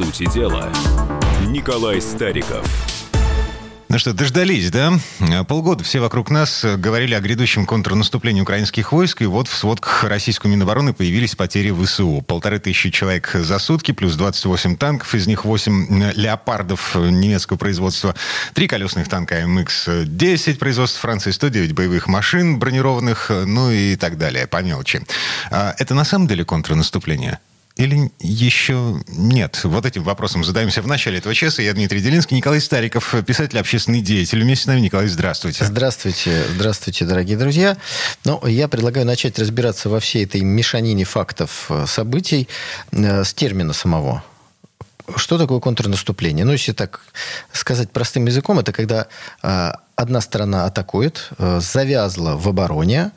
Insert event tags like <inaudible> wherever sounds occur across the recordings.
Сути дела, Николай Стариков. Ну что, дождались, да? Полгода все вокруг нас говорили о грядущем контрнаступлении украинских войск, и вот в сводках российской Минобороны появились потери ВСУ. Полторы тысячи человек за сутки, плюс 28 танков, из них 8 «Леопардов» немецкого производства, три колесных танка АМХ-10 производства Франции, 109 боевых машин бронированных, ну и так далее, по мелочи. А это на самом деле контрнаступление? Или еще нет? Вот этим вопросом задаемся в начале этого часа. Я Дмитрий Делинский, Николай Стариков, писатель, общественный деятель. Вместе с нами Николай, здравствуйте. Здравствуйте, здравствуйте, дорогие друзья. Ну, я предлагаю начать разбираться во всей этой мешанине фактов, э, событий э, с термина самого. Что такое контрнаступление? Ну, если так сказать простым языком, это когда э, одна сторона атакует, завязла в обороне,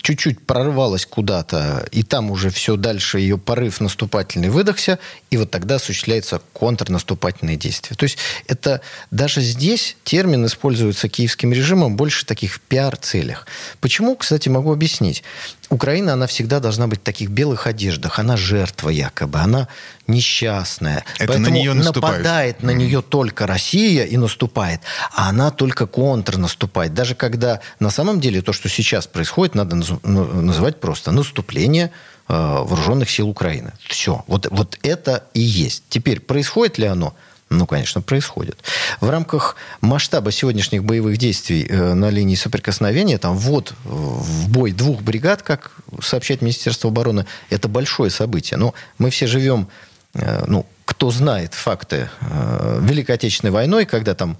чуть-чуть прорвалась куда-то, и там уже все дальше ее порыв наступательный выдохся, и вот тогда осуществляется контрнаступательные действия. То есть это даже здесь термин используется киевским режимом больше таких в пиар-целях. Почему, кстати, могу объяснить. Украина, она всегда должна быть в таких белых одеждах. Она жертва якобы, она несчастная. Это Поэтому на нее наступают. нападает на нее только Россия и наступает, а она только контрнаступает. Даже когда на самом деле то, что сейчас происходит, происходит, надо ну, называть просто наступление э, вооруженных сил Украины. Все. Вот, вот это и есть. Теперь, происходит ли оно? Ну, конечно, происходит. В рамках масштаба сегодняшних боевых действий э, на линии соприкосновения, там вот в бой двух бригад, как сообщает Министерство обороны, это большое событие. Но мы все живем, э, ну, кто знает факты Великой Отечественной войной, когда там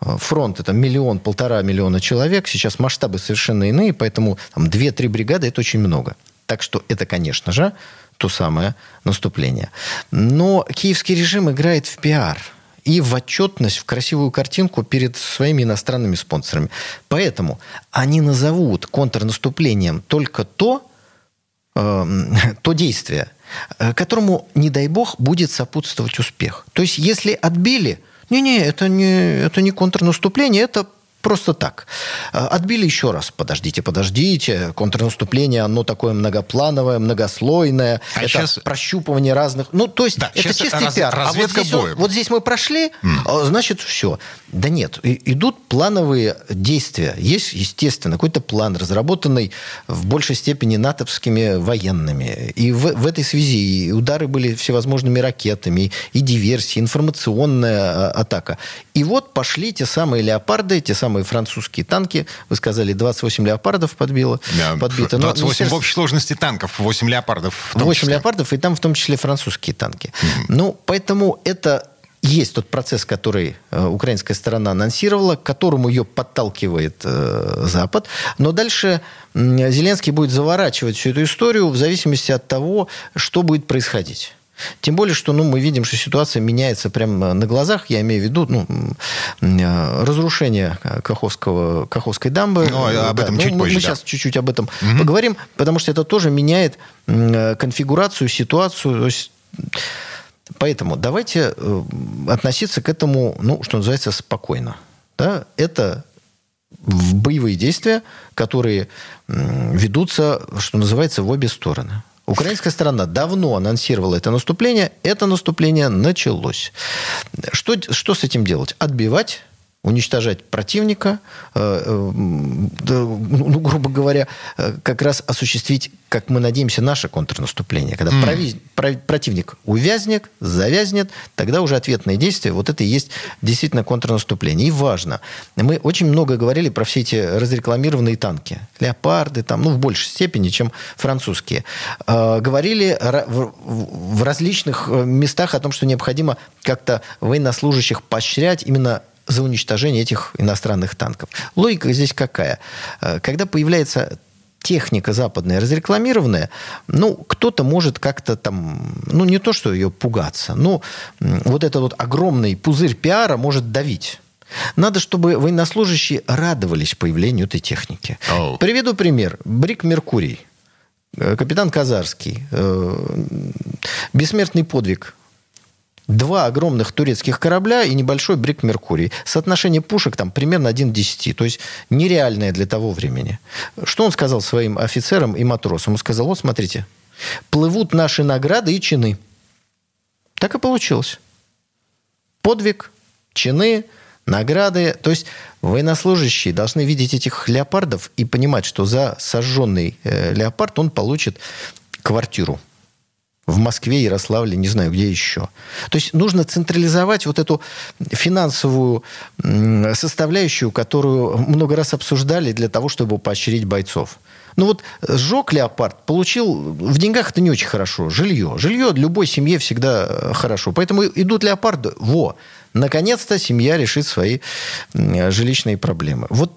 фронт это миллион, полтора миллиона человек. Сейчас масштабы совершенно иные, поэтому там, 2-3 бригады это очень много. Так что это, конечно же, то самое наступление. Но киевский режим играет в пиар и в отчетность, в красивую картинку перед своими иностранными спонсорами. Поэтому они назовут контрнаступлением только то, э, <laughs> то действие, э, которому, не дай бог, будет сопутствовать успех. То есть, если отбили – не-не, это не, это не контрнаступление, это просто так. А, отбили еще раз. Подождите, подождите. Контрнаступление, оно такое многоплановое, многослойное. А это сейчас... прощупывание разных... Ну, то есть, да, это чистый раз... пиар. А вот здесь, боем. вот здесь мы прошли, mm. значит, все. Да нет, идут плановые действия. Есть, естественно, какой-то план, разработанный в большей степени натовскими военными. И в, в этой связи и удары были всевозможными ракетами, и диверсии, информационная а, атака. И вот пошли те самые леопарды, те самые французские танки. Вы сказали, 28 леопардов подбило, да, подбито. 28 министерство... в общей сложности танков, 8 леопардов. 8 числе. леопардов, и там в том числе французские танки. Mm-hmm. Ну, поэтому это есть тот процесс, который э, украинская сторона анонсировала, к которому ее подталкивает э, Запад. Но дальше э, Зеленский будет заворачивать всю эту историю в зависимости от того, что будет происходить. Тем более, что ну, мы видим, что ситуация меняется прямо на глазах. Я имею в виду ну, разрушение Каховского, Каховской дамбы. Ну, об этом да. чуть ну, позже. Мы да. сейчас чуть-чуть об этом угу. поговорим, потому что это тоже меняет конфигурацию, ситуацию. То есть, поэтому давайте э, относиться к этому, ну, что называется, спокойно. Да? Это боевые действия, которые ведутся, что называется, в обе стороны. Украинская сторона давно анонсировала это наступление. Это наступление началось. Что, что с этим делать? Отбивать уничтожать противника, э, э, ну, грубо говоря, э, как раз осуществить, как мы надеемся, наше контрнаступление. Когда mm. прови, противник увязнет, завязнет, тогда уже ответные действия, вот это и есть действительно контрнаступление. И важно, мы очень много говорили про все эти разрекламированные танки. Леопарды, там, ну, в большей степени, чем французские. Говорили в различных местах о том, что необходимо как-то военнослужащих поощрять именно за уничтожение этих иностранных танков. Логика здесь какая? Э, когда появляется техника западная разрекламированная, ну, кто-то может как-то там, ну, не то, что ее пугаться, но вот этот вот огромный пузырь пиара может давить. Надо, чтобы военнослужащие радовались появлению этой техники. Oh. Приведу пример. Брик Меркурий. Э, капитан Казарский. Э, бессмертный подвиг два огромных турецких корабля и небольшой брик Меркурий. Соотношение пушек там примерно 1 к 10. То есть нереальное для того времени. Что он сказал своим офицерам и матросам? Он сказал, вот смотрите, плывут наши награды и чины. Так и получилось. Подвиг, чины, награды. То есть военнослужащие должны видеть этих леопардов и понимать, что за сожженный э, леопард он получит квартиру в Москве, Ярославле, не знаю, где еще. То есть нужно централизовать вот эту финансовую составляющую, которую много раз обсуждали для того, чтобы поощрить бойцов. Ну вот сжег леопард, получил... В деньгах это не очень хорошо. Жилье. Жилье любой семье всегда э, хорошо. Поэтому идут леопарды. Во! Наконец-то семья решит свои жилищные проблемы. Вот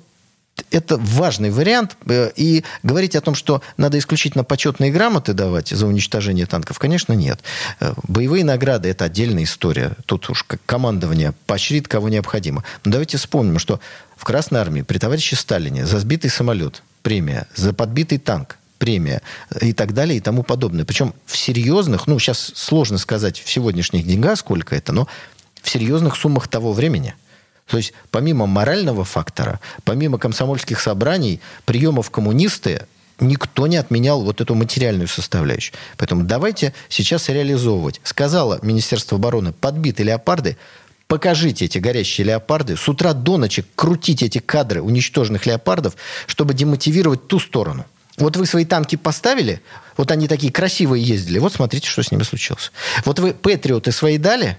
это важный вариант. Э, и говорить о том, что надо исключительно почетные грамоты давать за уничтожение танков, конечно, нет. Э, боевые награды – это отдельная история. Тут уж как командование поощрит, кого необходимо. Но давайте вспомним, что в Красной Армии при товарище Сталине за сбитый самолет премия, за подбитый танк премия и так далее и тому подобное. Причем в серьезных, ну, сейчас сложно сказать в сегодняшних деньгах сколько это, но в серьезных суммах того времени – то есть помимо морального фактора, помимо комсомольских собраний, приемов коммунисты, никто не отменял вот эту материальную составляющую. Поэтому давайте сейчас реализовывать. Сказала Министерство обороны, подбиты леопарды, покажите эти горящие леопарды, с утра до ночи крутите эти кадры уничтоженных леопардов, чтобы демотивировать ту сторону. Вот вы свои танки поставили, вот они такие красивые ездили, вот смотрите, что с ними случилось. Вот вы патриоты свои дали,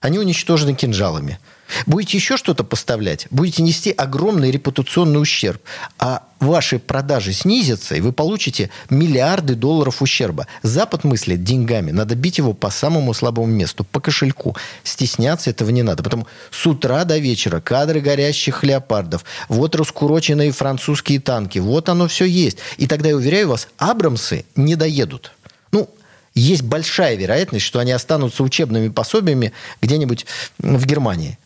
они уничтожены кинжалами. Будете еще что-то поставлять, будете нести огромный репутационный ущерб. А ваши продажи снизятся, и вы получите миллиарды долларов ущерба. Запад мыслит деньгами. Надо бить его по самому слабому месту, по кошельку. Стесняться этого не надо. Потом с утра до вечера кадры горящих леопардов. Вот раскуроченные французские танки. Вот оно все есть. И тогда, я уверяю вас, Абрамсы не доедут. Ну, есть большая вероятность, что они останутся учебными пособиями где-нибудь в Германии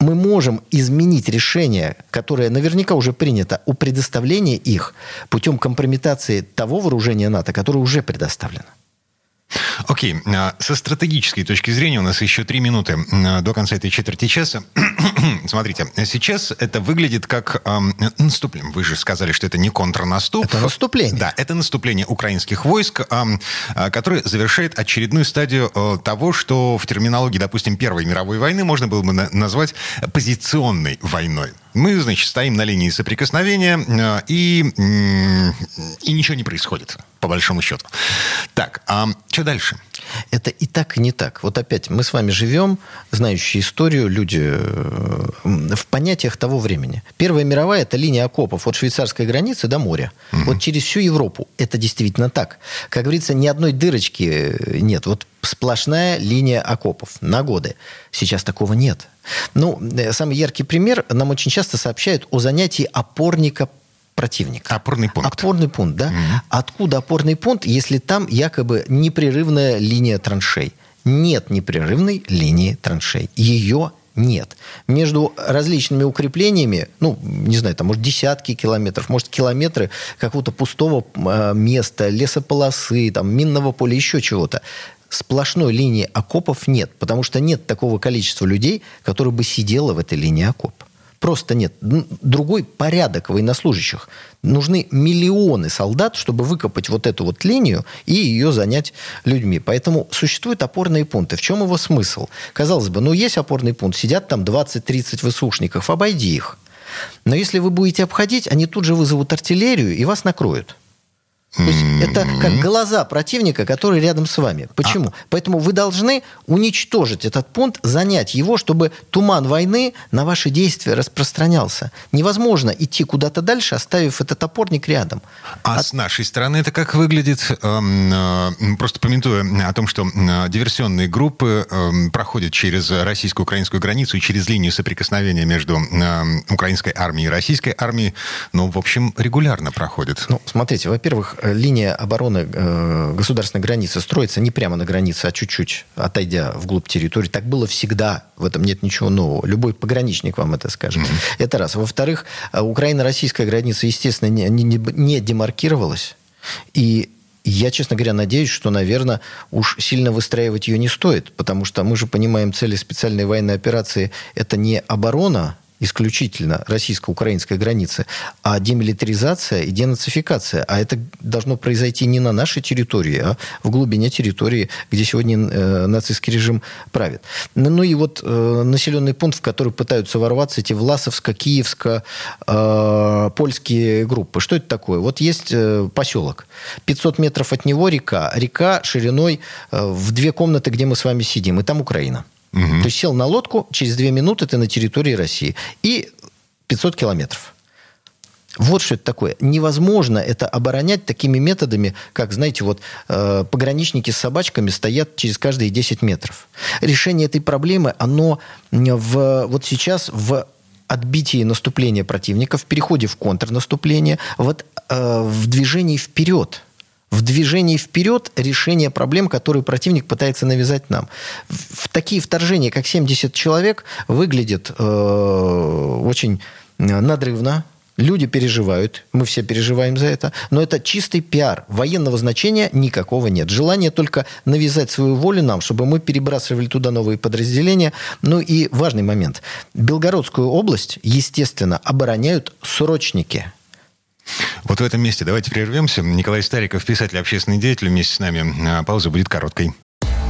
мы можем изменить решение, которое наверняка уже принято, о предоставлении их путем компрометации того вооружения НАТО, которое уже предоставлено. Окей, okay. со стратегической точки зрения у нас еще три минуты до конца этой четверти часа. <clears throat> Смотрите, сейчас это выглядит как э, наступление. Вы же сказали, что это не контрнаступ. Это наступление. Да, это наступление украинских войск, э, которое завершает очередную стадию э, того, что в терминологии, допустим, Первой мировой войны можно было бы на- назвать позиционной войной. Мы, значит, стоим на линии соприкосновения, э, и, и ничего не происходит, по большому счету. Так, а что дальше? Это и так, и не так. Вот опять, мы с вами живем, знающие историю, люди э, в понятиях того времени. Первая мировая – это линия окопов от швейцарской границы до моря. Угу. Вот через всю Европу. Это действительно так. Как говорится, ни одной дырочки э, нет. Вот сплошная линия окопов на годы. Сейчас такого нет. Ну, э, самый яркий пример. Нам очень часто сообщают о занятии опорника противника. Опорный пункт. Опорный пункт, да. Mm-hmm. Откуда опорный пункт, если там якобы непрерывная линия траншей? Нет непрерывной линии траншей. Ее нет. Между различными укреплениями, ну, не знаю, там, может, десятки километров, может, километры какого-то пустого э, места, лесополосы, там, минного поля, еще чего-то сплошной линии окопов нет, потому что нет такого количества людей, которые бы сидело в этой линии окопа. Просто нет. Другой порядок военнослужащих. Нужны миллионы солдат, чтобы выкопать вот эту вот линию и ее занять людьми. Поэтому существуют опорные пункты. В чем его смысл? Казалось бы, ну есть опорный пункт, сидят там 20-30 ВСУшников, обойди их. Но если вы будете обходить, они тут же вызовут артиллерию и вас накроют. То есть это как глаза противника, который рядом с вами. Почему? А... Поэтому вы должны уничтожить этот пункт, занять его, чтобы туман войны на ваши действия распространялся. Невозможно идти куда-то дальше, оставив этот опорник рядом. А От... с нашей стороны это как выглядит? Эм, э, просто пометуя о том, что э, диверсионные группы эм, проходят через российско-украинскую границу и через линию соприкосновения между эм, украинской армией и российской армией, ну, в общем, регулярно проходят. Ну, смотрите, во-первых, линия обороны э, государственной границы строится не прямо на границе, а чуть-чуть отойдя вглубь территории. Так было всегда. В этом нет ничего нового. Любой пограничник вам это скажет. Mm-hmm. Это раз. Во-вторых, э, Украино-российская граница, естественно, не, не, не демаркировалась. И я, честно говоря, надеюсь, что, наверное, уж сильно выстраивать ее не стоит, потому что мы же понимаем, цели специальной военной операции – это не оборона исключительно российско-украинской границы, а демилитаризация и денацификация. А это должно произойти не на нашей территории, а в глубине территории, где сегодня э, нацистский режим правит. Ну, ну и вот э, населенный пункт, в который пытаются ворваться эти Власовско, Киевско, э, польские группы. Что это такое? Вот есть э, поселок. 500 метров от него река. Река шириной э, в две комнаты, где мы с вами сидим. И там Украина. Угу. Есть сел на лодку, через две минуты ты на территории России. И 500 километров. Вот что это такое. Невозможно это оборонять такими методами, как, знаете, вот э, пограничники с собачками стоят через каждые 10 метров. Решение этой проблемы, оно в, вот сейчас в отбитии наступления противника, в переходе в контрнаступление, вот, э, в движении вперед – в движении вперед решение проблем, которые противник пытается навязать нам. В такие вторжения, как 70 человек, выглядят э, очень надрывно, Люди переживают, мы все переживаем за это, но это чистый пиар. Военного значения никакого нет. Желание только навязать свою волю нам, чтобы мы перебрасывали туда новые подразделения. Ну и важный момент. Белгородскую область, естественно, обороняют срочники – вот в этом месте давайте прервемся. Николай Стариков, писатель, общественный деятель, вместе с нами. А, пауза будет короткой.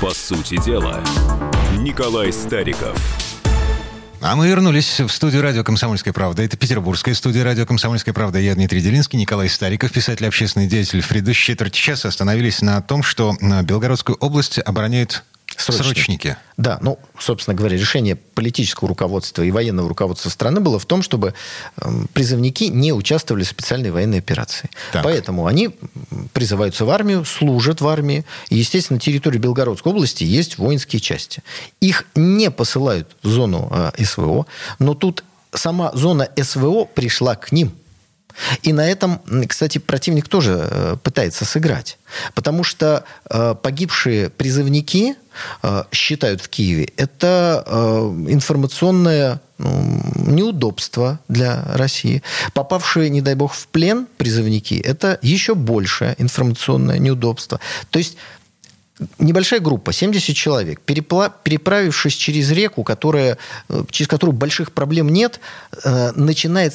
По сути дела, Николай Стариков. А мы вернулись в студию радио «Комсомольская правда». Это петербургская студия радио «Комсомольская правда». Я Дмитрий Делинский, Николай Стариков, писатель, общественный деятель. В предыдущей четверти часа остановились на том, что Белгородскую область обороняют Срочники. Срочники. Да, ну, собственно говоря, решение политического руководства и военного руководства страны было в том, чтобы э, призывники не участвовали в специальной военной операции. Так. Поэтому они призываются в армию, служат в армии. И, естественно, на территории Белгородской области есть воинские части. Их не посылают в зону э, СВО, но тут сама зона СВО пришла к ним. И на этом, кстати, противник тоже э, пытается сыграть. Потому что э, погибшие призывники э, считают в Киеве, это информационное ну, неудобство для России. Попавшие, не дай бог, в плен призывники, это еще большее информационное неудобство. То есть небольшая группа, 70 человек, переправившись через реку, которая, через которую больших проблем нет, начинает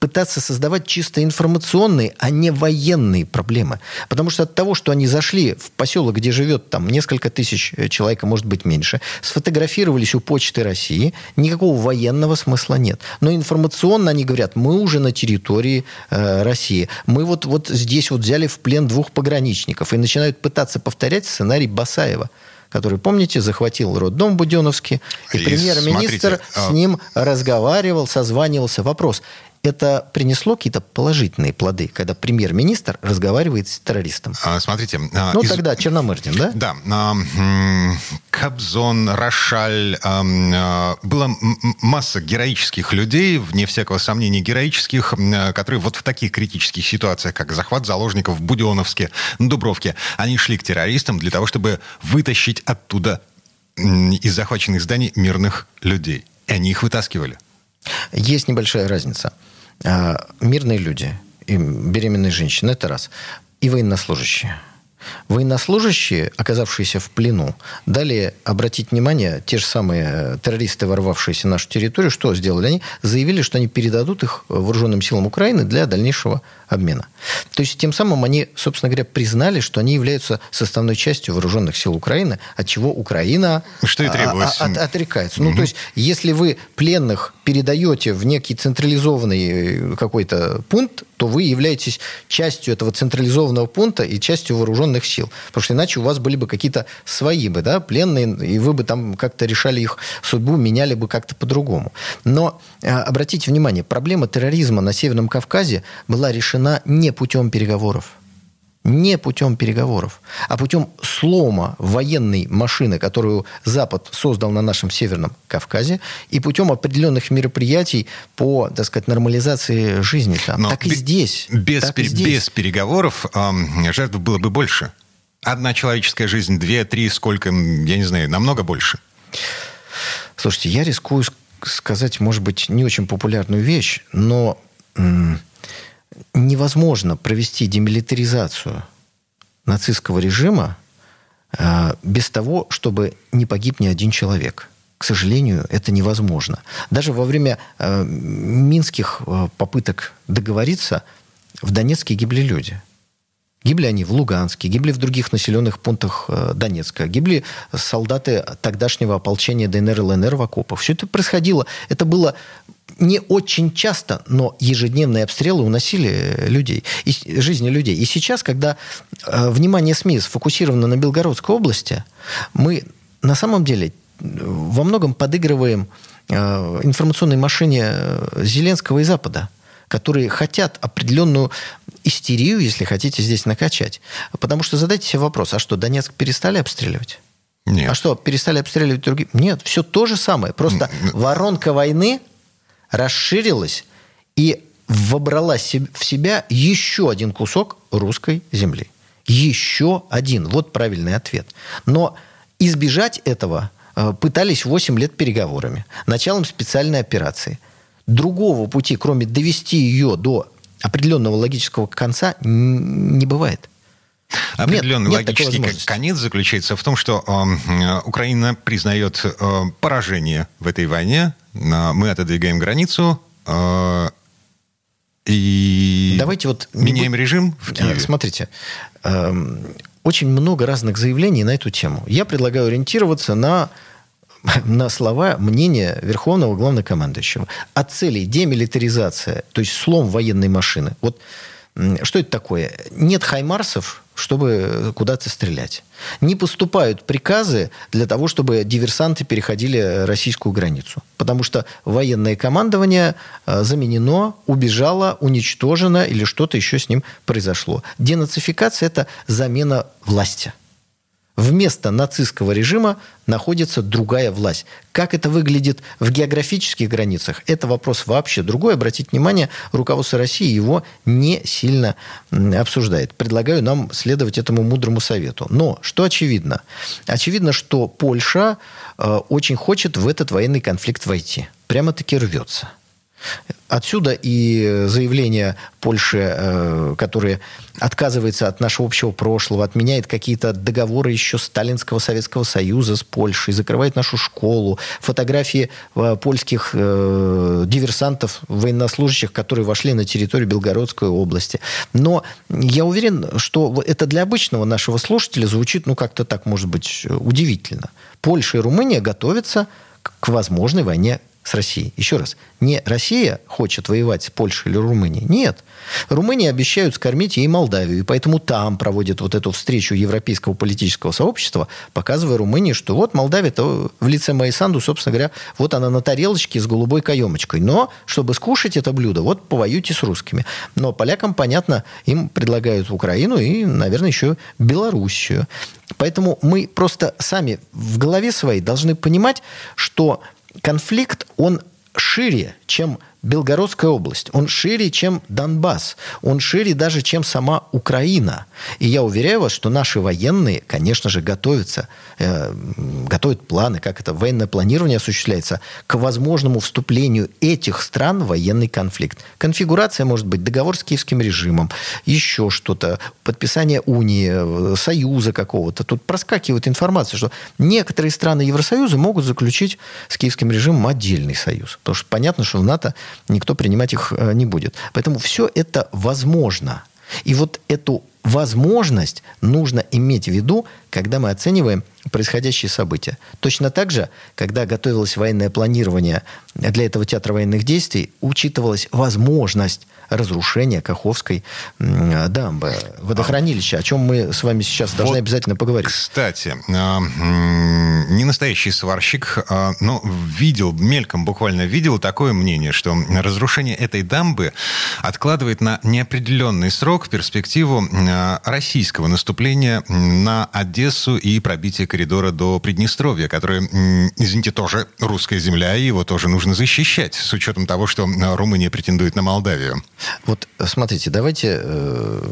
пытаться создавать чисто информационные, а не военные проблемы. Потому что от того, что они зашли в поселок, где живет там несколько тысяч э, человек, а может быть меньше, сфотографировались у Почты России, никакого военного смысла нет. Но информационно они говорят, мы уже на территории э, России. Мы вот, вот здесь вот взяли в плен двух пограничников и начинают пытаться повторять сценарий Басаева который, помните, захватил роддом Буденовский, и, и премьер-министр с а ним разговаривал, созванивался. Вопрос, это принесло какие-то положительные плоды, когда премьер-министр разговаривает с террористом? А, смотрите. А, ну, из... тогда Черномырдин, да? Да. А, Кобзон, Рошаль. А, была масса героических людей, вне всякого сомнения героических, а, которые вот в таких критических ситуациях, как захват заложников в Буденовске, на Дубровке, они шли к террористам для того, чтобы вытащить оттуда из захваченных зданий мирных людей. И они их вытаскивали. Есть небольшая разница. А, мирные люди и беременные женщины – это раз. И военнослужащие – Военнослужащие, оказавшиеся в плену, далее обратить внимание, те же самые э, террористы, ворвавшиеся на нашу территорию, что сделали? Они заявили, что они передадут их вооруженным силам Украины для дальнейшего обмена. То есть тем самым они, собственно говоря, признали, что они являются составной частью вооруженных сил Украины, от чего Украина что и а, требовалось. От, отрекается. Угу. Ну, то есть, если вы пленных передаете в некий централизованный э, какой-то пункт, то вы являетесь частью этого централизованного пункта и частью вооруженных сил. Потому что иначе у вас были бы какие-то свои бы, да, пленные, и вы бы там как-то решали их судьбу, меняли бы как-то по-другому. Но а, обратите внимание, проблема терроризма на Северном Кавказе была решена не путем переговоров не путем переговоров, а путем слома военной машины, которую Запад создал на нашем Северном Кавказе, и путем определенных мероприятий по, так сказать, нормализации жизни там. Но так и здесь. Без, так пер, и здесь. без переговоров э, жертв было бы больше. Одна человеческая жизнь, две, три, сколько, я не знаю, намного больше. Слушайте, я рискую сказать, может быть, не очень популярную вещь, но невозможно провести демилитаризацию нацистского режима э, без того, чтобы не погиб ни один человек. К сожалению, это невозможно. Даже во время э, минских э, попыток договориться в Донецке гибли люди. Гибли они в Луганске, гибли в других населенных пунктах Донецка, гибли солдаты тогдашнего ополчения ДНР и ЛНР в окопах. Все это происходило. Это было не очень часто, но ежедневные обстрелы уносили людей, и, жизни людей. И сейчас, когда э, внимание СМИ сфокусировано на Белгородской области, мы на самом деле э, во многом подыгрываем э, информационной машине э, Зеленского и Запада, которые хотят определенную истерию, если хотите, здесь накачать. Потому что задайте себе вопрос, а что, Донецк перестали обстреливать? Нет. А что, перестали обстреливать другие? Нет, все то же самое. Просто воронка войны расширилась и вобрала в себя еще один кусок русской земли. Еще один. Вот правильный ответ. Но избежать этого э, пытались 8 лет переговорами, началом специальной операции. Другого пути, кроме довести ее до определенного логического конца, не бывает. Определенный нет, логический нет конец заключается в том, что э, Украина признает э, поражение в этой войне. Э, мы отодвигаем границу. Э, и Давайте вот меняем будь... режим в Киеве. Смотрите, э, очень много разных заявлений на эту тему. Я предлагаю ориентироваться на <laughs> на слова мнения Верховного Главнокомандующего. От целей демилитаризация, то есть слом военной машины. Вот что это такое? Нет хаймарсов, чтобы куда-то стрелять. Не поступают приказы для того, чтобы диверсанты переходили российскую границу. Потому что военное командование э, заменено, убежало, уничтожено или что-то еще с ним произошло. Денацификация – это замена власти вместо нацистского режима находится другая власть. Как это выглядит в географических границах, это вопрос вообще другой. Обратите внимание, руководство России его не сильно обсуждает. Предлагаю нам следовать этому мудрому совету. Но что очевидно? Очевидно, что Польша э, очень хочет в этот военный конфликт войти. Прямо-таки рвется. Отсюда и заявление Польши, э, которое отказывается от нашего общего прошлого, отменяет какие-то договоры еще Сталинского Советского Союза с Польшей, закрывает нашу школу, фотографии э, польских э, диверсантов, военнослужащих, которые вошли на территорию Белгородской области. Но я уверен, что это для обычного нашего слушателя звучит, ну, как-то так, может быть, удивительно. Польша и Румыния готовятся к возможной войне с Россией. Еще раз, не Россия хочет воевать с Польшей или Румынией. Нет. Румынии обещают скормить ей Молдавию. И поэтому там проводят вот эту встречу европейского политического сообщества, показывая Румынии, что вот Молдавия-то в лице Майсанду, собственно говоря, вот она на тарелочке с голубой каемочкой. Но, чтобы скушать это блюдо, вот повоюйте с русскими. Но полякам, понятно, им предлагают Украину и, наверное, еще Белоруссию. Поэтому мы просто сами в голове своей должны понимать, что конфликт, он шире, чем Белгородская область. Он шире, чем Донбасс. Он шире даже, чем сама Украина. И я уверяю вас, что наши военные, конечно же, готовятся, э, готовят планы, как это военное планирование осуществляется, к возможному вступлению этих стран в военный конфликт. Конфигурация может быть договор с киевским режимом, еще что-то, подписание унии, э, союза какого-то. Тут проскакивает информация, что некоторые страны Евросоюза могут заключить с киевским режимом отдельный союз. Потому что понятно, что в НАТО никто принимать их э, не будет. Поэтому все это возможно. И вот эту возможность нужно иметь в виду, когда мы оцениваем происходящие события. Точно так же, когда готовилось военное планирование для этого театра военных действий, учитывалась возможность разрушения Каховской дамбы, водохранилища, о чем мы с вами сейчас должны вот, обязательно поговорить. Кстати, а, не настоящий сварщик, а, но видел, мельком буквально видел такое мнение, что разрушение этой дамбы откладывает на неопределенный срок перспективу а, российского наступления на Одессу и пробитие коридора до Приднестровья, которое, извините, тоже русская земля, и его тоже нужно защищать, с учетом того, что Румыния претендует на Молдавию. Вот смотрите, давайте э,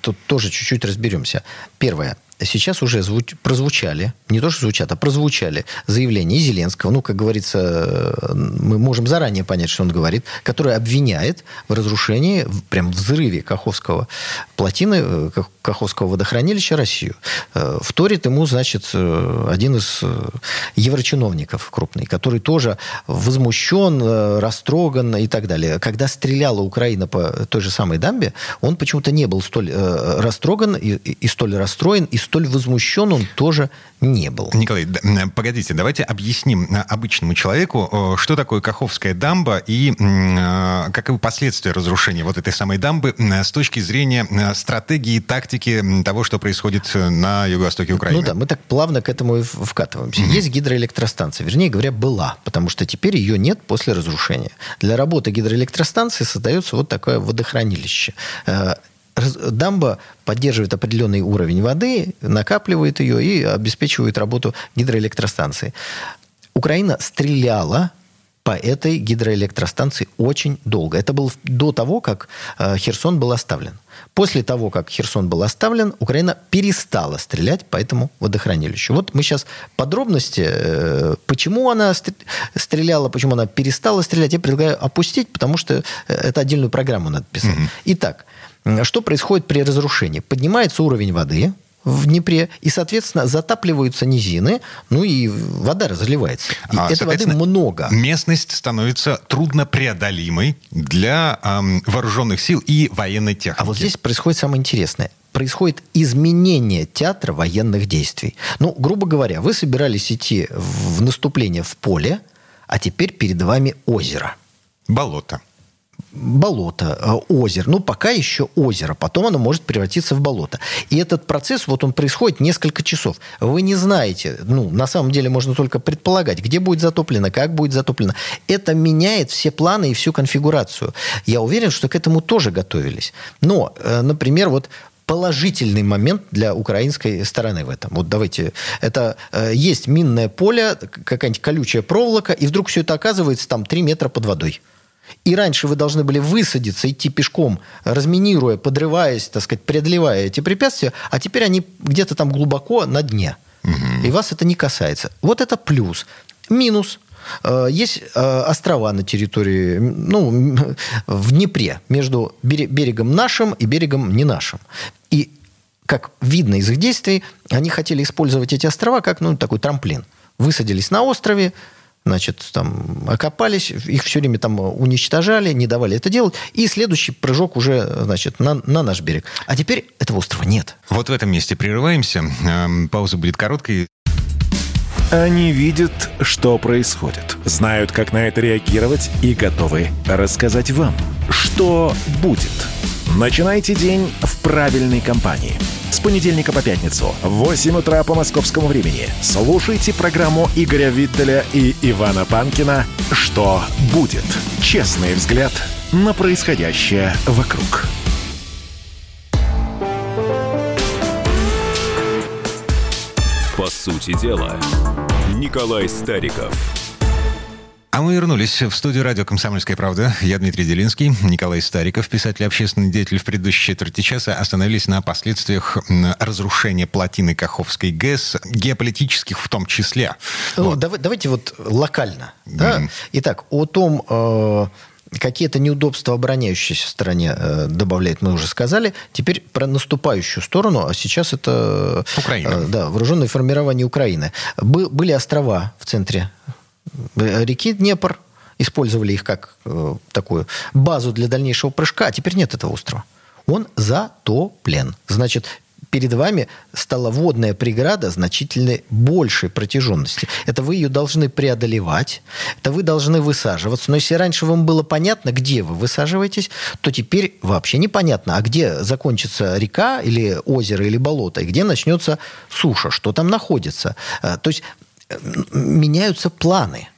тут тоже чуть-чуть разберемся. Первое сейчас уже звуч... прозвучали, не то что звучат, а прозвучали заявления Зеленского, ну, как говорится, мы можем заранее понять, что он говорит, который обвиняет в разрушении, прям взрыве Каховского плотины, э, Каховского водохранилища Россию. Э, вторит ему, значит, э, один из еврочиновников крупный, который тоже возмущен, растроган и так далее. Когда стреляла Украина по той же самой дамбе, он почему-то не был столь растроган и, и столь расстроен, и столь возмущен он тоже не был. Николай, погодите, давайте объясним э, обычному человеку, что такое Каховская дамба и э, каковы последствия разрушения вот этой самой дамбы с точки зрения э, стратегии, тактики того, что происходит на юго-востоке Украины. Ну да, мы так плавно к этому и вкатываемся. Mm-hmm. Есть гидроэлектростанция, вернее говоря, была, потому что теперь ее нет после разрушения. Для работы гидроэлектростанции создается вот такое водохранилище дамба поддерживает определенный уровень воды, накапливает ее и обеспечивает работу гидроэлектростанции. Украина стреляла по этой гидроэлектростанции очень долго. Это было до того, как э, Херсон был оставлен. После того, как Херсон был оставлен, Украина перестала стрелять по этому водохранилищу. Вот мы сейчас подробности, э, почему она стреляла, почему она перестала стрелять, я предлагаю опустить, потому что э, это отдельную программу надо писать. Угу. Итак, что происходит при разрушении? Поднимается уровень воды в Днепре, и, соответственно, затапливаются низины, ну и вода разливается. И а, этой воды много. Местность становится труднопреодолимой для эм, вооруженных сил и военной техники. А вот здесь происходит самое интересное происходит изменение театра военных действий. Ну, грубо говоря, вы собирались идти в наступление в поле, а теперь перед вами озеро. Болото болото, э, озеро. Ну, пока еще озеро. Потом оно может превратиться в болото. И этот процесс, вот он происходит несколько часов. Вы не знаете, ну, на самом деле можно только предполагать, где будет затоплено, как будет затоплено. Это меняет все планы и всю конфигурацию. Я уверен, что к этому тоже готовились. Но, э, например, вот положительный момент для украинской стороны в этом. Вот давайте, это э, есть минное поле, какая-нибудь колючая проволока, и вдруг все это оказывается там 3 метра под водой. И раньше вы должны были высадиться, идти пешком, разминируя, подрываясь, так сказать, преодолевая эти препятствия, а теперь они где-то там глубоко на дне. Угу. И вас это не касается. Вот это плюс. Минус. Э, есть э, острова на территории, ну, <laughs> в Днепре, между берегом нашим и берегом не нашим. И, как видно из их действий, они хотели использовать эти острова как, ну, такой трамплин. Высадились на острове, значит, там окопались, их все время там уничтожали, не давали это делать, и следующий прыжок уже, значит, на, на наш берег. А теперь этого острова нет. Вот в этом месте прерываемся. Эм, пауза будет короткой. Они видят, что происходит, знают, как на это реагировать и готовы рассказать вам, что будет. Начинайте день в правильной компании – с понедельника по пятницу в 8 утра по московскому времени. Слушайте программу Игоря Виттеля и Ивана Панкина «Что будет?» Честный взгляд на происходящее вокруг. По сути дела, Николай Стариков – А мы вернулись в студию радио «Комсомольская правда». Я Дмитрий Делинский, Николай Стариков, писатель, общественный деятель. В предыдущей четверти часа остановились на последствиях разрушения плотины Каховской ГЭС, геополитических в том числе. Ну, вот. давай, давайте вот локально. Да? Mm. Итак, о том... Э какие-то неудобства обороняющейся стороне э, добавляет, мы уже сказали. Теперь про наступающую сторону, а сейчас это... Украина. Э, да, вооруженные формирования Украины. Бы, были острова в центре реки Днепр, использовали их как э, такую базу для дальнейшего прыжка, а теперь нет этого острова. Он затоплен. Значит, перед вами стала водная преграда значительно большей протяженности. Это вы ее должны преодолевать, это вы должны высаживаться. Но если раньше вам было понятно, где вы высаживаетесь, то теперь вообще непонятно, а где закончится река или озеро или болото, и где начнется суша, что там находится. Э, то есть э, меняются планы –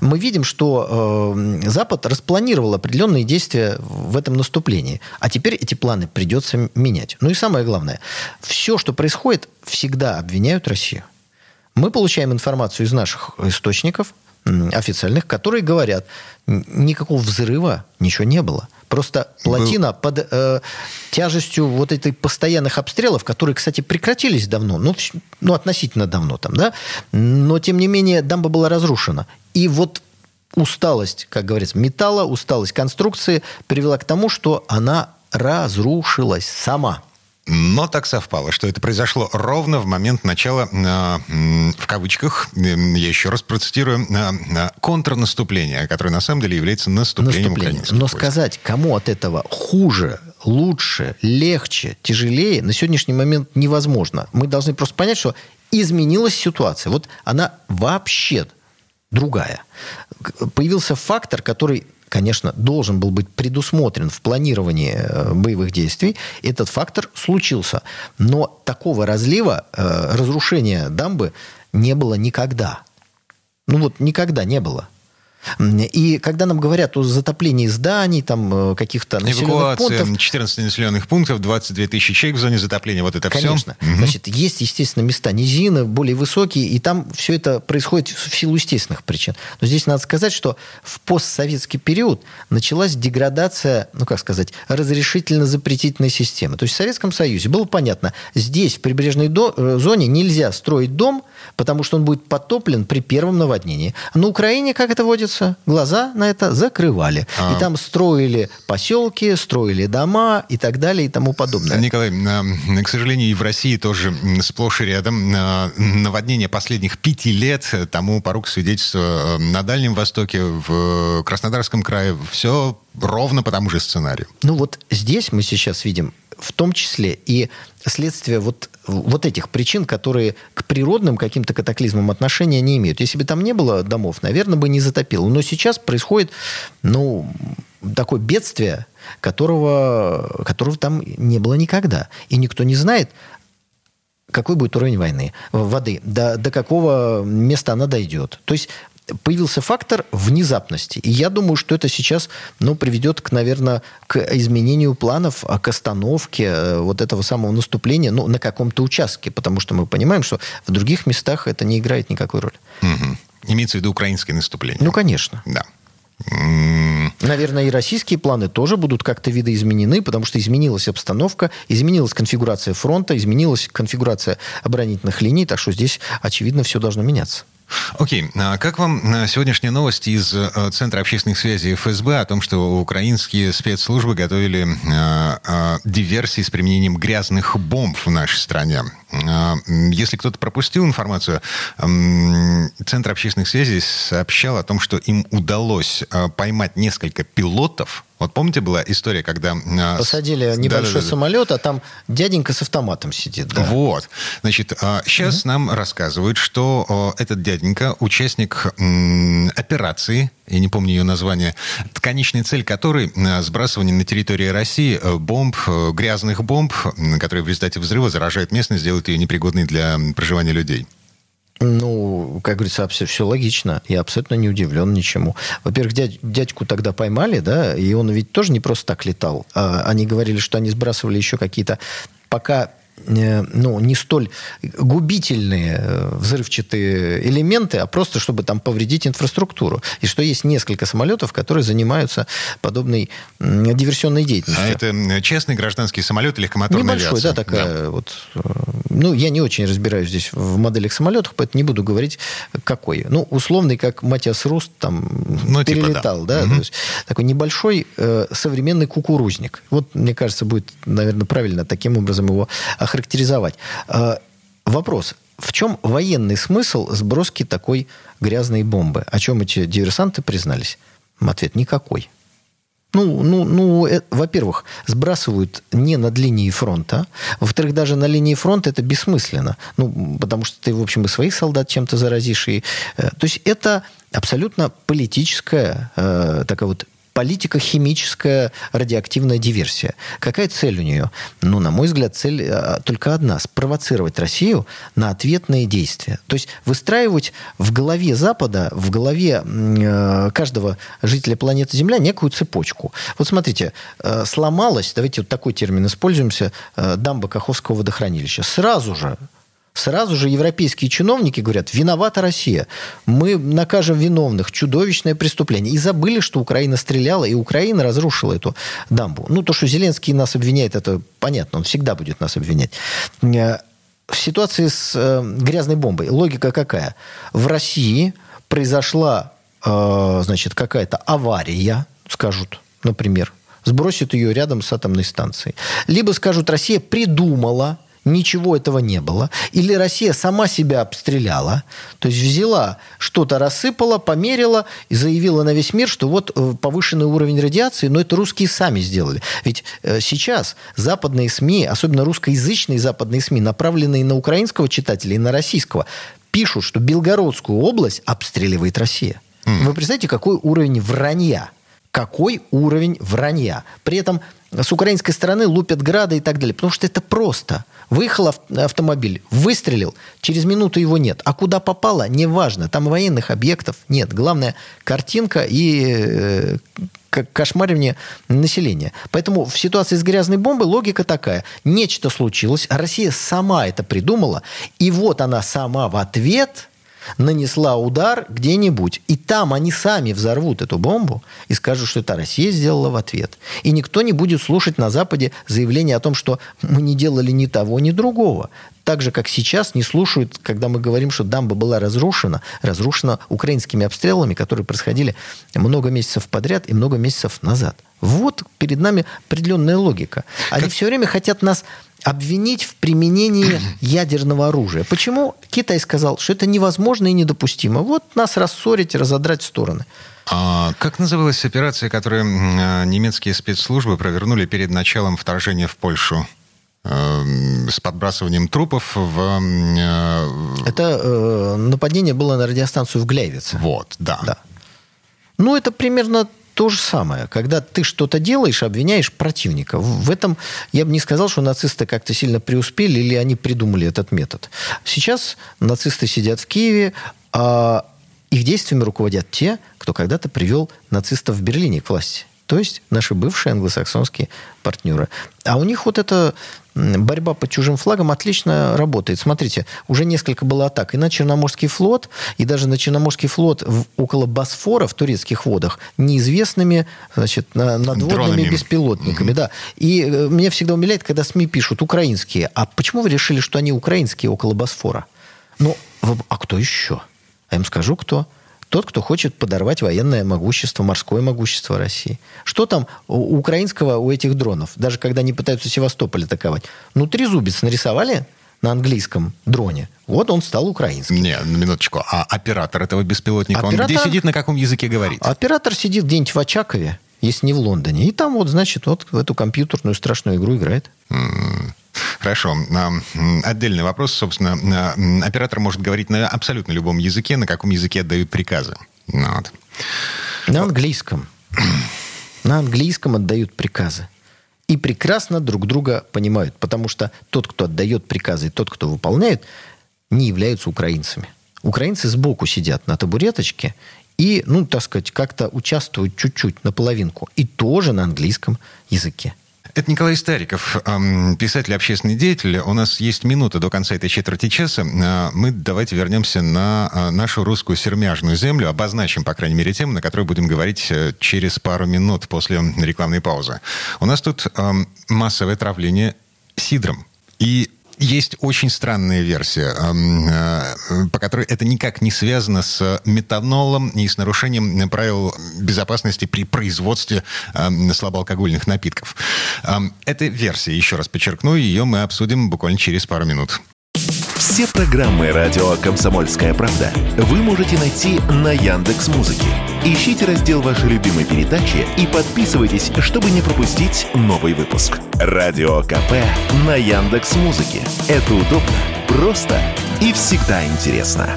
мы видим, что э, Запад распланировал определенные действия в этом наступлении. А теперь эти планы придется менять. Ну и самое главное, все, что происходит, всегда обвиняют Россию. Мы получаем информацию из наших источников официальных, которые говорят, никакого взрыва ничего не было. Просто плотина Был... под э, тяжестью вот этой постоянных обстрелов, которые, кстати, прекратились давно, ну, ну, относительно давно там, да, но, тем не менее, дамба была разрушена. И вот усталость, как говорится, металла, усталость конструкции привела к тому, что она разрушилась сама. Но так совпало, что это произошло ровно в момент начала, э, в кавычках, э, я еще раз процитирую, э, контрнаступления, которое на самом деле является наступлением Наступление. Но войск. сказать, кому от этого хуже, лучше, легче, тяжелее, на сегодняшний момент невозможно. Мы должны просто понять, что изменилась ситуация. Вот она вообще другая. Появился фактор, который конечно, должен был быть предусмотрен в планировании э, боевых действий, этот фактор случился. Но такого разлива, э, разрушения дамбы не было никогда. Ну вот никогда не было. И когда нам говорят о затоплении зданий, там э, каких-то населенных Эвакуация, пунктов... 14 населенных пунктов, 22 тысячи человек в зоне затопления, вот это Конечно. все. Значит, угу. есть, естественно, места низины, более высокие, и там все это происходит в силу естественных причин. Но здесь надо сказать, что в постсоветский период началась деградация, ну, как сказать, разрешительно-запретительной системы. То есть в Советском Союзе было понятно, здесь, в прибрежной до... Э, зоне, нельзя строить дом, потому что он будет потоплен при первом наводнении. На Украине, как это водится, улица, глаза на это закрывали. А. И там строили поселки, строили дома и так далее и тому подобное. Николай, к сожалению, и в России тоже сплошь и рядом наводнение последних пяти лет тому порук свидетельства на Дальнем Востоке, в Краснодарском крае, все ровно по тому же сценарию. Ну вот здесь мы сейчас видим в том числе и следствие вот, вот этих причин, которые к природным каким-то катаклизмам отношения не имеют. Если бы там не было домов, наверное, бы не затопило. Но сейчас происходит, ну, такое бедствие, которого, которого там не было никогда. И никто не знает, какой будет уровень войны, воды, до, до какого места она дойдет. То есть появился фактор внезапности. И я думаю, что это сейчас ну, приведет, к, наверное, к изменению планов, а к остановке э, вот этого самого наступления ну, на каком-то участке. Потому что мы понимаем, что в других местах это не играет никакой роли. Угу. Имеется в виду украинское наступление? Ну, конечно. Да. Наверное, и российские планы тоже будут как-то видоизменены, потому что изменилась обстановка, изменилась конфигурация фронта, изменилась конфигурация оборонительных линий, так что здесь, очевидно, все должно меняться. Окей. Okay. А как вам а, сегодняшняя новость из э, Центра общественных связей ФСБ о том, что украинские спецслужбы готовили э, диверсии с применением грязных бомб в нашей стране? Если кто-то пропустил информацию, Центр общественных связей сообщал о том, что им удалось поймать несколько пилотов, вот помните, была история, когда... А, Посадили небольшой да, да, да. самолет, а там дяденька с автоматом сидит. Да. Вот. Значит, сейчас угу. нам рассказывают, что этот дяденька участник операции, я не помню ее название, конечная цель которой сбрасывание на территории России э, бомб, э, грязных бомб, которые в результате взрыва заражают местность, делают ее непригодной для проживания людей. Ну, как говорится, все, все логично. Я абсолютно не удивлен ничему. Во-первых, дядь, дядьку тогда поймали, да, и он ведь тоже не просто так летал. А, они говорили, что они сбрасывали еще какие-то пока ну, не столь губительные э, взрывчатые элементы, а просто чтобы там повредить инфраструктуру. И что есть несколько самолетов, которые занимаются подобной диверсионной деятельностью. А это честный гражданский самолет или легкомоторная Небольшой, авиация? да, такая да. вот. Ну, я не очень разбираюсь здесь в моделях самолетов, поэтому не буду говорить, какой. Ну, условный, как Матиас Руст там ну, перелетал, типа, да. да угу. то есть такой небольшой э, современный кукурузник. Вот, мне кажется, будет, наверное, правильно таким образом его охарактеризовать. Э, вопрос. В чем военный смысл сброски такой грязной бомбы? О чем эти диверсанты признались? Ответ – никакой. Ну, ну, ну э, во-первых, сбрасывают не над линией фронта. Во-вторых, даже на линии фронта это бессмысленно. Ну, потому что ты, в общем, и своих солдат чем-то заразишь. И, э, то есть это абсолютно политическая э, такая вот политико-химическая радиоактивная диверсия. Какая цель у нее? Ну, на мой взгляд, цель а, только одна – спровоцировать Россию на ответные действия. То есть выстраивать в голове Запада, в голове э, каждого жителя планеты Земля некую цепочку. Вот смотрите, э, сломалась, давайте вот такой термин используемся, э, дамба Каховского водохранилища. Сразу же Сразу же европейские чиновники говорят, виновата Россия. Мы накажем виновных. Чудовищное преступление. И забыли, что Украина стреляла, и Украина разрушила эту дамбу. Ну, то, что Зеленский нас обвиняет, это понятно. Он всегда будет нас обвинять. Э, в ситуации с э, грязной бомбой логика какая? В России произошла, э, значит, какая-то авария, скажут, например, сбросят ее рядом с атомной станцией. Либо скажут, Россия придумала ничего этого не было. Или Россия сама себя обстреляла, то есть взяла, что-то рассыпала, померила и заявила на весь мир, что вот э, повышенный уровень радиации, но это русские сами сделали. Ведь э, сейчас западные СМИ, особенно русскоязычные западные СМИ, направленные на украинского читателя и на российского, пишут, что Белгородскую область обстреливает Россия. Mm. Вы представляете, какой уровень вранья? Какой уровень вранья? При этом с украинской стороны лупят грады и так далее. Потому что это просто. Выехал автомобиль, выстрелил, через минуту его нет. А куда попало, неважно. Там военных объектов нет. Главное, картинка и э, кошмаривание населения. Поэтому в ситуации с грязной бомбой логика такая. Нечто случилось, Россия сама это придумала, и вот она сама в ответ нанесла удар где-нибудь, и там они сами взорвут эту бомбу и скажут, что это Россия сделала в ответ. И никто не будет слушать на Западе заявление о том, что мы не делали ни того, ни другого. Так же, как сейчас не слушают, когда мы говорим, что дамба была разрушена, разрушена украинскими обстрелами, которые происходили много месяцев подряд и много месяцев назад. Вот перед нами определенная логика. Они как... все время хотят нас обвинить в применении <clears throat> ядерного оружия. Почему Китай сказал, что это невозможно и недопустимо? Вот нас рассорить, разодрать в стороны. А как называлась операция, которую немецкие спецслужбы провернули перед началом вторжения в Польшу? Эм, с подбрасыванием трупов в... Э, это э, нападение было на радиостанцию в Гляйвице. Вот, да. да. Ну, это примерно то же самое. Когда ты что-то делаешь, обвиняешь противника. В этом я бы не сказал, что нацисты как-то сильно преуспели или они придумали этот метод. Сейчас нацисты сидят в Киеве, а их действиями руководят те, кто когда-то привел нацистов в Берлине к власти. То есть наши бывшие англосаксонские партнеры. А у них вот эта борьба под чужим флагом отлично работает. Смотрите, уже несколько было атак и на Черноморский флот, и даже на Черноморский флот в, около Босфора в турецких водах неизвестными значит, на, надводными Дронами. беспилотниками. Угу. Да. И э, меня всегда умиляет, когда СМИ пишут украинские. А почему вы решили, что они украинские около Босфора? Ну, а кто еще? А я им скажу, кто тот, кто хочет подорвать военное могущество, морское могущество России. Что там у украинского у этих дронов? Даже когда они пытаются Севастополь атаковать. Ну, трезубец нарисовали на английском дроне. Вот он стал украинским. Не, на минуточку. А оператор этого беспилотника, оператор, он где сидит, на каком языке говорит? Оператор сидит где-нибудь в Очакове, если не в Лондоне. И там вот, значит, вот в эту компьютерную страшную игру играет. Хорошо. Отдельный вопрос, собственно. Оператор может говорить на абсолютно любом языке, на каком языке отдают приказы. Ну вот. На английском. На английском отдают приказы. И прекрасно друг друга понимают, потому что тот, кто отдает приказы, и тот, кто выполняет, не являются украинцами. Украинцы сбоку сидят на табуреточке и, ну, так сказать, как-то участвуют чуть-чуть, наполовинку. И тоже на английском языке. Это Николай Стариков, писатель, общественный деятель. У нас есть минута до конца этой четверти часа. А, мы давайте вернемся на а, нашу русскую сермяжную землю, обозначим, по крайней мере, тему, на которой будем говорить э, через пару минут после рекламной паузы. У нас тут массовое травление сидром. И есть очень странная версия, э, по которой это никак не связано с метанолом и с нарушением правил безопасности при производстве слабоалкогольных напитков. Эта версия, еще раз подчеркну, ее мы обсудим буквально через пару минут. Все программы радио Комсомольская правда вы можете найти на Яндекс Музыке. Ищите раздел вашей любимой передачи и подписывайтесь, чтобы не пропустить новый выпуск. Радио КП на Яндекс Музыке. Это удобно, просто и всегда интересно.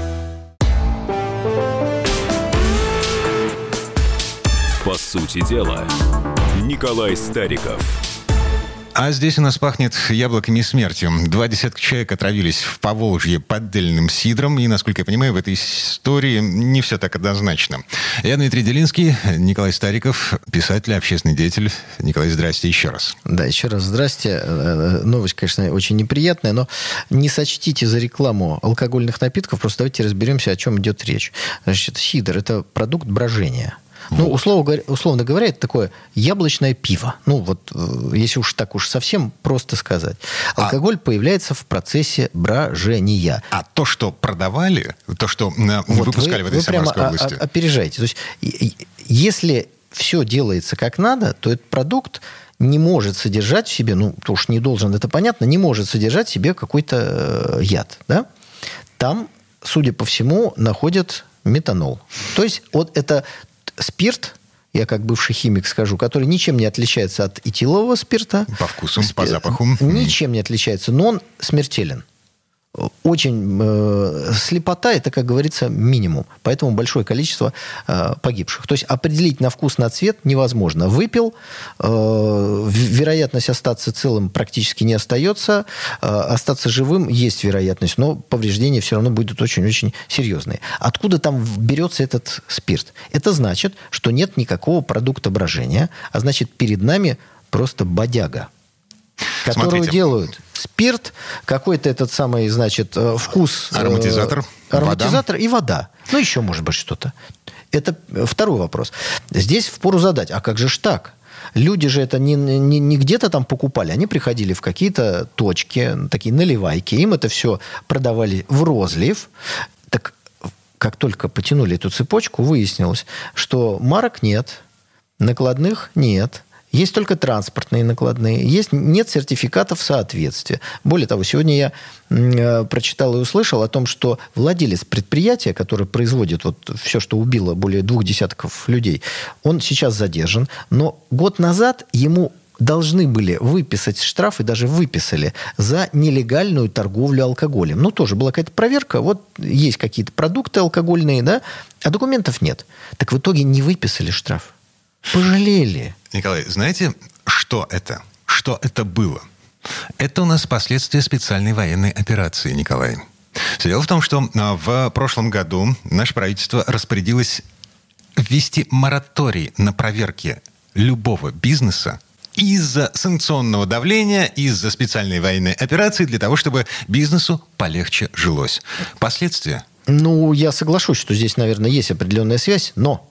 По сути дела, Николай Стариков – а здесь у нас пахнет яблоками и смертью. Два десятка человек отравились в Поволжье поддельным сидром. И, насколько я понимаю, в этой истории не все так однозначно. Я Дмитрий Делинский, Николай Стариков, писатель, общественный деятель. Николай, здрасте еще раз. Да, еще раз здрасте. Э, э, новость, конечно, очень неприятная, но не сочтите за рекламу алкогольных напитков. Просто давайте разберемся, о чем идет речь. Значит, сидр – это продукт брожения. Ну, условно, условно говоря, это такое яблочное пиво. Ну, вот, э, если уж так уж совсем просто сказать. А Алкоголь а... появляется в процессе брожения. А то, что продавали, то, что э, вот выпускали вы, в этой вы прямо области... опережаете. То есть, если все делается как надо, то этот продукт не может содержать в себе, ну, то уж не должен, это понятно, не может содержать в себе какой-то э, яд, да? Там, судя по всему, находят метанол. То есть вот это спирт, я как бывший химик скажу, который ничем не отличается от этилового спирта. По вкусу, по запаху. Ничем не отличается, но он смертелен очень э, слепота это, как говорится, минимум. Поэтому большое количество э, погибших. То есть определить на вкус, на цвет невозможно. Выпил, э, вероятность остаться целым практически не остается. Э, остаться живым есть вероятность, но повреждения все равно будут очень-очень серьезные. Откуда там берется этот спирт? Это значит, что нет никакого продукта брожения, а значит, перед нами просто бодяга которую Смотрите. делают спирт, какой-то этот самый, значит, э, вкус... Э, ароматизатор. Ароматизатор вода. и вода. Ну, еще, может быть, что-то. Это второй вопрос. Здесь впору задать, а как же ж так? Люди же это не, не, не где-то там покупали, они приходили в какие-то точки, такие наливайки, им это все продавали в розлив. Так как только потянули эту цепочку, выяснилось, что марок нет, накладных нет, есть только транспортные накладные, есть, нет сертификатов соответствия. Более того, сегодня я э, прочитал и услышал о том, что владелец предприятия, который производит вот все, что убило более двух десятков людей, он сейчас задержан, но год назад ему должны были выписать штраф и даже выписали за нелегальную торговлю алкоголем. Ну, тоже была какая-то проверка, вот есть какие-то продукты алкогольные, да, а документов нет. Так в итоге не выписали штраф. Пожалели. Николай, знаете, что это? Что это было? Это у нас последствия специальной военной операции, Николай. Дело в том, что а, в прошлом году наше правительство распорядилось ввести мораторий на проверки любого бизнеса из-за санкционного давления, из-за специальной военной операции, для того, чтобы бизнесу полегче жилось. Последствия? Ну, я соглашусь, что здесь, наверное, есть определенная связь, но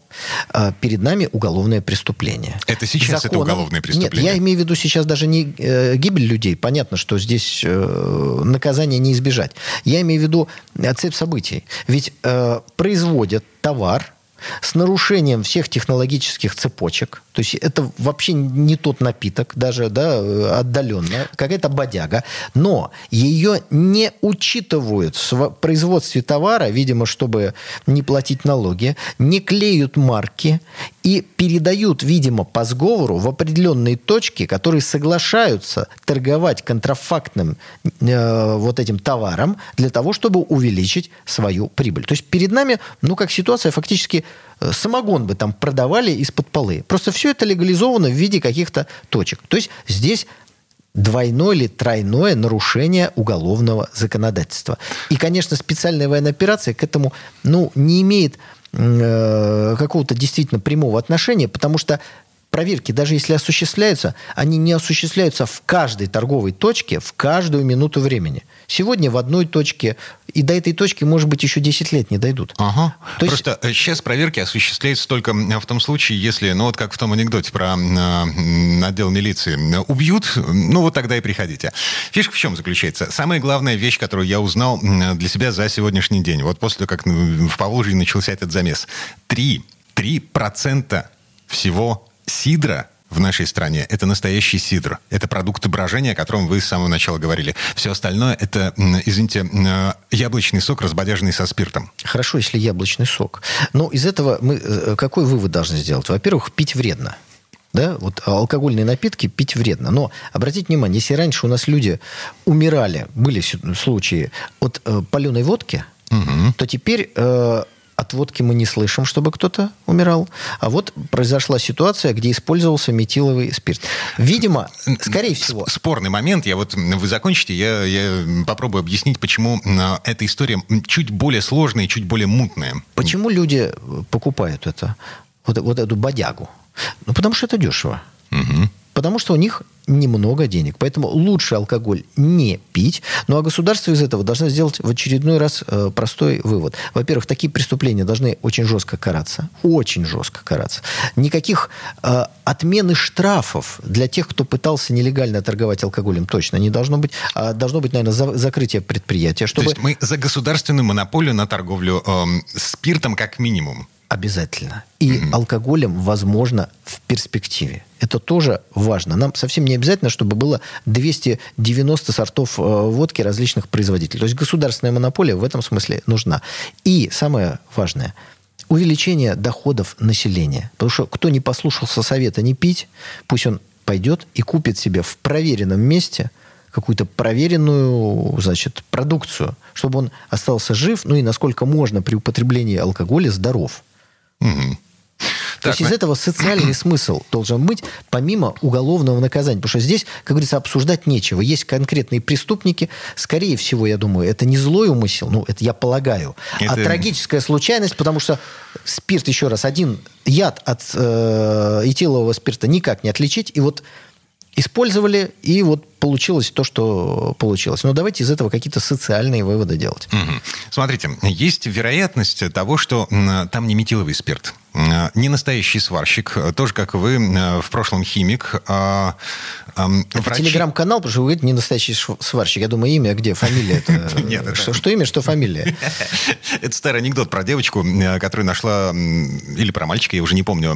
перед нами уголовное преступление. Это сейчас Законом... это уголовное преступление? Нет, я имею в виду сейчас даже не э, гибель людей. Понятно, что здесь э, наказание не избежать. Я имею в виду э, цепь событий. Ведь э, производят товар, с нарушением всех технологических цепочек. То есть это вообще не тот напиток, даже да, отдаленно, какая-то бодяга. Но ее не учитывают в производстве товара, видимо, чтобы не платить налоги, не клеют марки и передают, видимо, по сговору в определенные точки, которые соглашаются торговать контрафактным э, вот этим товаром для того, чтобы увеличить свою прибыль. То есть перед нами, ну, как ситуация фактически Э, самогон бы там продавали из-под полы. Просто все это легализовано в виде каких-то точек. То есть здесь двойное или тройное нарушение уголовного законодательства. И, конечно, специальная военная операция к этому ну, не имеет э, какого-то действительно прямого отношения, потому что проверки, даже если осуществляются, они не осуществляются в каждой торговой точке в каждую минуту времени. Сегодня в одной точке, и до этой точки, может быть, еще 10 лет не дойдут. Ага. То Просто есть... сейчас проверки осуществляются только в том случае, если, ну вот как в том анекдоте про э, отдел милиции, убьют, ну вот тогда и приходите. Фишка в чем заключается? Самая главная вещь, которую я узнал для себя за сегодняшний день, вот после того, как в Поволжье начался этот замес. Три, три процента всего сидра в нашей стране – это настоящий сидр. Это продукты брожения, о котором вы с самого начала говорили. Все остальное – это, извините, яблочный сок, разбодяженный со спиртом. Хорошо, если яблочный сок. Но из этого мы э, какой вывод должны сделать? Во-первых, пить вредно. Да, вот алкогольные напитки пить вредно. Но обратите внимание, если раньше у нас люди умирали, были случаи от э, паленой водки, угу. то теперь э, от водки мы не слышим, чтобы кто-то умирал. А вот произошла ситуация, где использовался метиловый спирт. Видимо, скорее всего... Спорный момент. Я вот, вы закончите, я, я попробую объяснить, почему а, эта история чуть более сложная и чуть более мутная. Почему люди покупают это? Вот, вот эту бодягу? Ну, потому что это дешево. Угу. Потому что у них немного денег. Поэтому лучше алкоголь не пить. Ну а государство из этого должно сделать в очередной раз э, простой вывод. Во-первых, такие преступления должны очень жестко караться. Очень жестко караться. Никаких э, отмены штрафов для тех, кто пытался нелегально торговать алкоголем, точно не должно быть. А должно быть, наверное, за, закрытие предприятия. Чтобы... То есть мы за государственную монополию на торговлю э, спиртом как минимум. Обязательно. И mm-hmm. алкоголем, возможно, в перспективе. Это тоже важно. Нам совсем не обязательно, чтобы было 290 сортов э, водки различных производителей. То есть государственная монополия в этом смысле нужна. И самое важное – увеличение доходов населения. Потому что кто не послушался совета не пить, пусть он пойдет и купит себе в проверенном месте какую-то проверенную, значит, продукцию, чтобы он остался жив, ну и насколько можно при употреблении алкоголя здоров. Угу. То есть из этого социальный <clears throat> смысл должен быть, помимо уголовного наказания. Потому что здесь, как говорится, обсуждать нечего. Есть конкретные преступники. Скорее всего, я думаю, это не злой умысел, ну, это я полагаю, а это... а трагическая случайность, потому что спирт, еще раз, один яд от э, этилового спирта никак не отличить. И вот использовали, и вот получилось то, что получилось. Но давайте из этого какие-то социальные выводы делать. Угу. Смотрите, есть вероятность того, что там не метиловый спирт. Не настоящий сварщик, тоже как вы, в прошлом химик. А, это врачи... телеграм-канал, потому что вы говорите, не настоящий сварщик. Я думаю, имя а где? Фамилия? <laughs> Нет, что, что имя, что фамилия? <laughs> Это старый анекдот про девочку, которая нашла, или про мальчика, я уже не помню,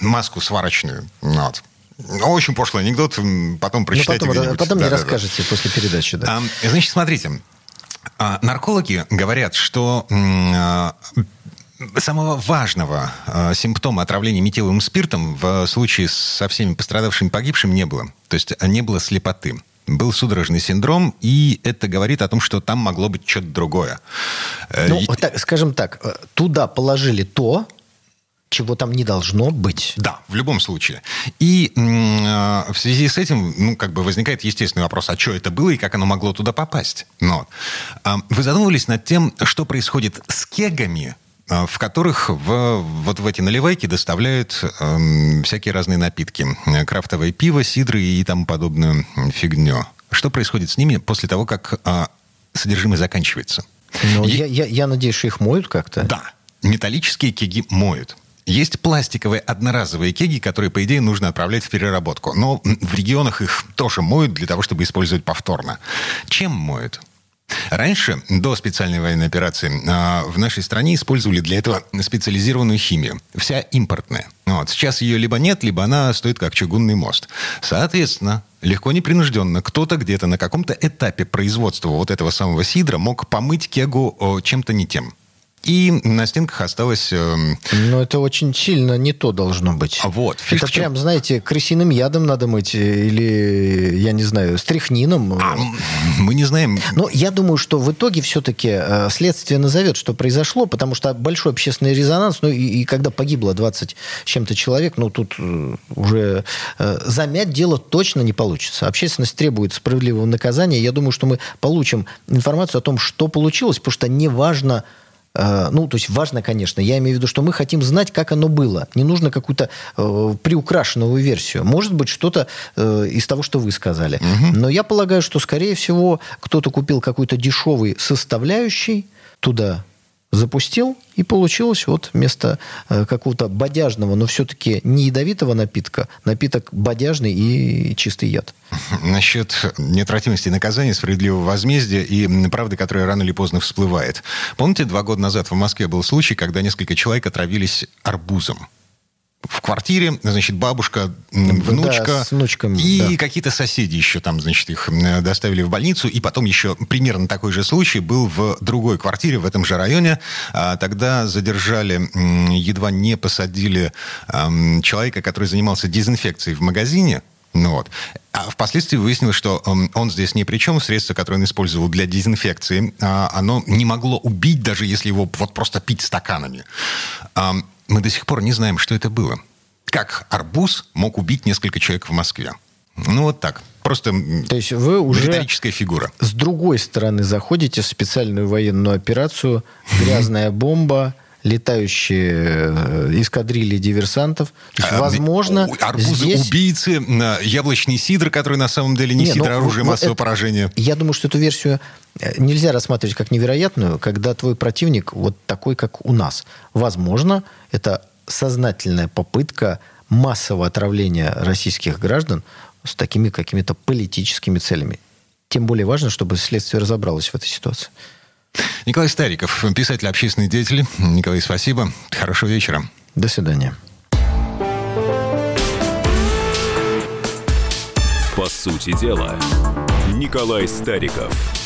маску сварочную. Вот. Ну, очень пошлый анекдот, потом прочитайте ну, потом, потом да, мне да, расскажете да. после передачи. Да. А, значит, смотрите. А, наркологи говорят, что а, самого важного а, симптома отравления метиловым спиртом в случае со всеми пострадавшими погибшими не было. То есть не было слепоты. Был судорожный синдром, и это говорит о том, что там могло быть что-то другое. Ну, и... так, скажем так, э, туда положили то, чего там не должно быть. Да, в любом случае. И э, в связи с этим, ну, как бы возникает естественный вопрос, а что это было и как оно могло туда попасть? Но э, вы задумывались над тем, что происходит с кегами, э, в которых в, вот в эти наливайки доставляют э, всякие разные напитки. Крафтовое пиво, сидры и тому подобную фигню. Что происходит с ними после того, как э, содержимое заканчивается? Ну, и... я, я, я надеюсь, что их моют как-то. Да. Металлические кеги моют. Есть пластиковые одноразовые кеги, которые, по идее, нужно отправлять в переработку. Но в регионах их тоже моют для того, чтобы использовать повторно. Чем моют? Раньше, до специальной военной операции, а, в нашей стране использовали для этого специализированную химию. Вся импортная. Вот. Сейчас ее либо нет, либо она стоит как чугунный мост. Соответственно, легко непринужденно кто-то где-то на каком-то этапе производства вот этого самого сидра мог помыть кегу чем-то не тем. И на стенках осталось... Э... Но это очень сильно не то должно быть. А вот. Это прям, знаете, крысиным ядом надо мыть э, или, я не знаю, стряхнином. А, мы не знаем. Но я думаю, что в итоге все-таки э, следствие назовет, что произошло, потому что большой общественный резонанс, ну и, и когда погибло 20 с чем-то человек, ну тут э, уже замять дело точно не получится. Общественность требует справедливого наказания. Я думаю, что мы получим информацию о том, что получилось, потому что неважно, ну, то есть важно, конечно. Я имею в виду, что мы хотим знать, как оно было. Не нужно какую-то э, приукрашенную версию. Может быть, что-то э, из того, что вы сказали. Угу. Но я полагаю, что, скорее всего, кто-то купил какой-то дешевый составляющий, туда запустил, и получилось вот вместо э, какого-то бодяжного, но все-таки не ядовитого напитка, напиток бодяжный и чистый яд. <laughs> Насчет неотвратимости наказания, справедливого возмездия и правды, которая рано или поздно всплывает. Помните, два года назад в Москве был случай, когда несколько человек отравились арбузом? В квартире, значит, бабушка, внучка да, с внучками, и да. какие-то соседи еще там, значит, их доставили в больницу. И потом еще примерно такой же случай был в другой квартире в этом же районе. А, тогда задержали, едва не посадили человека, который занимался дезинфекцией в магазине. Ну вот. А впоследствии выяснилось, что он здесь ни при чем. Средство, которое он использовал для дезинфекции, а, оно не могло убить, даже если его вот просто пить стаканами мы до сих пор не знаем, что это было. Как арбуз мог убить несколько человек в Москве? Ну, вот так. Просто То есть вы уже риторическая фигура. С другой стороны заходите в специальную военную операцию «Грязная бомба», летающие э, эскадрильи диверсантов. То есть, а, возможно, Арбузы, здесь... убийцы, яблочный сидр, который на самом деле не, не сидр, ну, а оружие массового это, поражения. Я думаю, что эту версию э, нельзя рассматривать как невероятную, когда твой противник вот такой, как у нас. Возможно, это сознательная попытка массового отравления российских граждан с такими какими-то политическими целями. Тем более важно, чтобы следствие разобралось в этой ситуации. Николай Стариков, писатель, общественный деятель. Николай, спасибо. Хорошего вечера. До свидания. По сути дела, Николай Стариков –